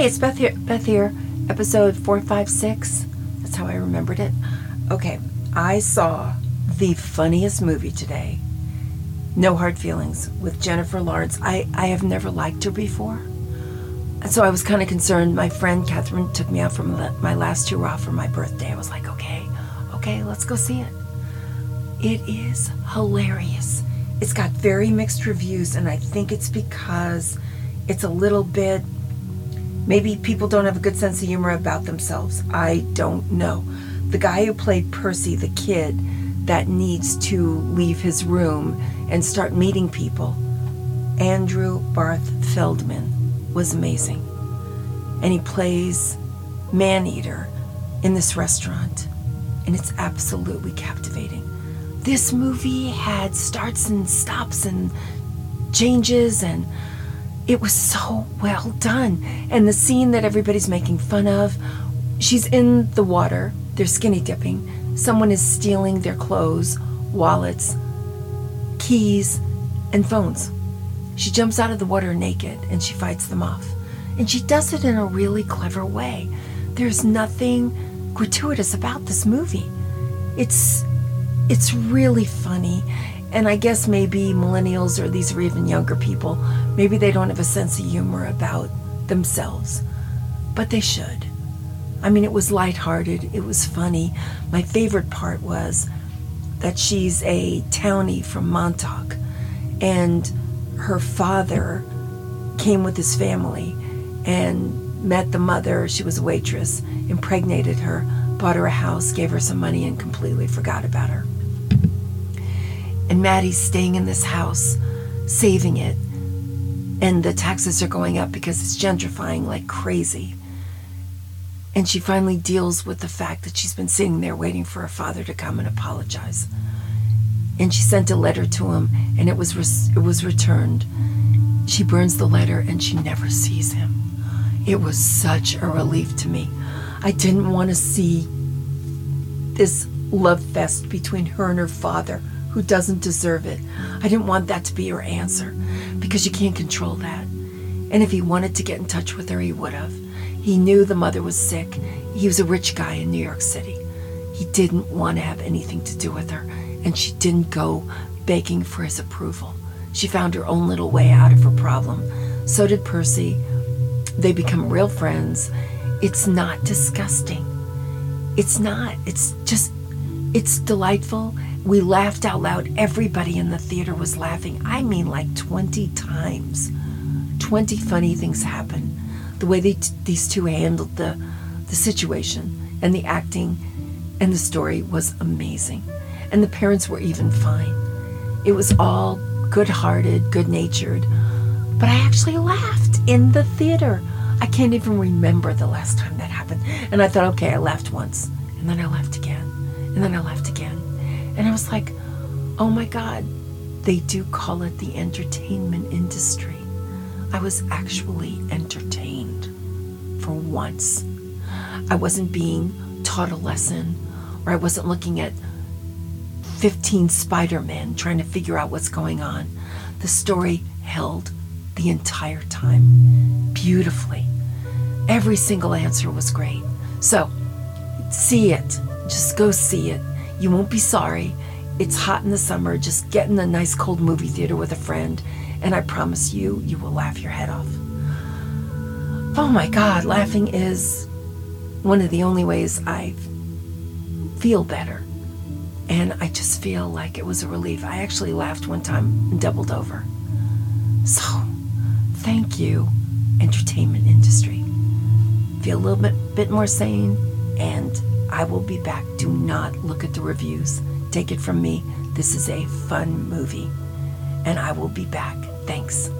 Hey, it's Beth here, Beth here, episode 456. That's how I remembered it. Okay, I saw the funniest movie today, No Hard Feelings, with Jennifer Lawrence. I, I have never liked her before. And so I was kind of concerned. My friend Catherine took me out from my last off for my birthday. I was like, okay, okay, let's go see it. It is hilarious. It's got very mixed reviews, and I think it's because it's a little bit Maybe people don't have a good sense of humor about themselves. I don't know. The guy who played Percy, the kid that needs to leave his room and start meeting people, Andrew Barth Feldman, was amazing. And he plays Maneater in this restaurant, and it's absolutely captivating. This movie had starts and stops and changes and it was so well done. And the scene that everybody's making fun of, she's in the water, they're skinny dipping, someone is stealing their clothes, wallets, keys, and phones. She jumps out of the water naked and she fights them off. And she does it in a really clever way. There's nothing gratuitous about this movie. It's it's really funny and I guess maybe millennials or these are even younger people, maybe they don't have a sense of humor about themselves, but they should. I mean, it was lighthearted, it was funny. My favorite part was that she's a townie from Montauk, and her father came with his family and met the mother. She was a waitress, impregnated her, bought her a house, gave her some money, and completely forgot about her. And Maddie's staying in this house, saving it. And the taxes are going up because it's gentrifying like crazy. And she finally deals with the fact that she's been sitting there waiting for her father to come and apologize. And she sent a letter to him, and it was re- it was returned. She burns the letter, and she never sees him. It was such a relief to me. I didn't want to see this love fest between her and her father who doesn't deserve it. I didn't want that to be her answer because you can't control that. And if he wanted to get in touch with her, he would have. He knew the mother was sick. He was a rich guy in New York City. He didn't want to have anything to do with her, and she didn't go begging for his approval. She found her own little way out of her problem. So did Percy. They become real friends. It's not disgusting. It's not. It's just, it's delightful we laughed out loud. Everybody in the theater was laughing. I mean, like 20 times. 20 funny things happened. The way they t- these two handled the, the situation and the acting and the story was amazing. And the parents were even fine. It was all good hearted, good natured. But I actually laughed in the theater. I can't even remember the last time that happened. And I thought, okay, I laughed once. And then I laughed again. And then I laughed again. And I was like, oh my God, they do call it the entertainment industry. I was actually entertained for once. I wasn't being taught a lesson, or I wasn't looking at 15 Spider Men trying to figure out what's going on. The story held the entire time beautifully. Every single answer was great. So, see it. Just go see it. You won't be sorry. It's hot in the summer. Just get in a nice cold movie theater with a friend, and I promise you, you will laugh your head off. Oh my God, laughing is one of the only ways I feel better. And I just feel like it was a relief. I actually laughed one time and doubled over. So, thank you, entertainment industry. Feel a little bit, bit more sane and I will be back. Do not look at the reviews. Take it from me. This is a fun movie. And I will be back. Thanks.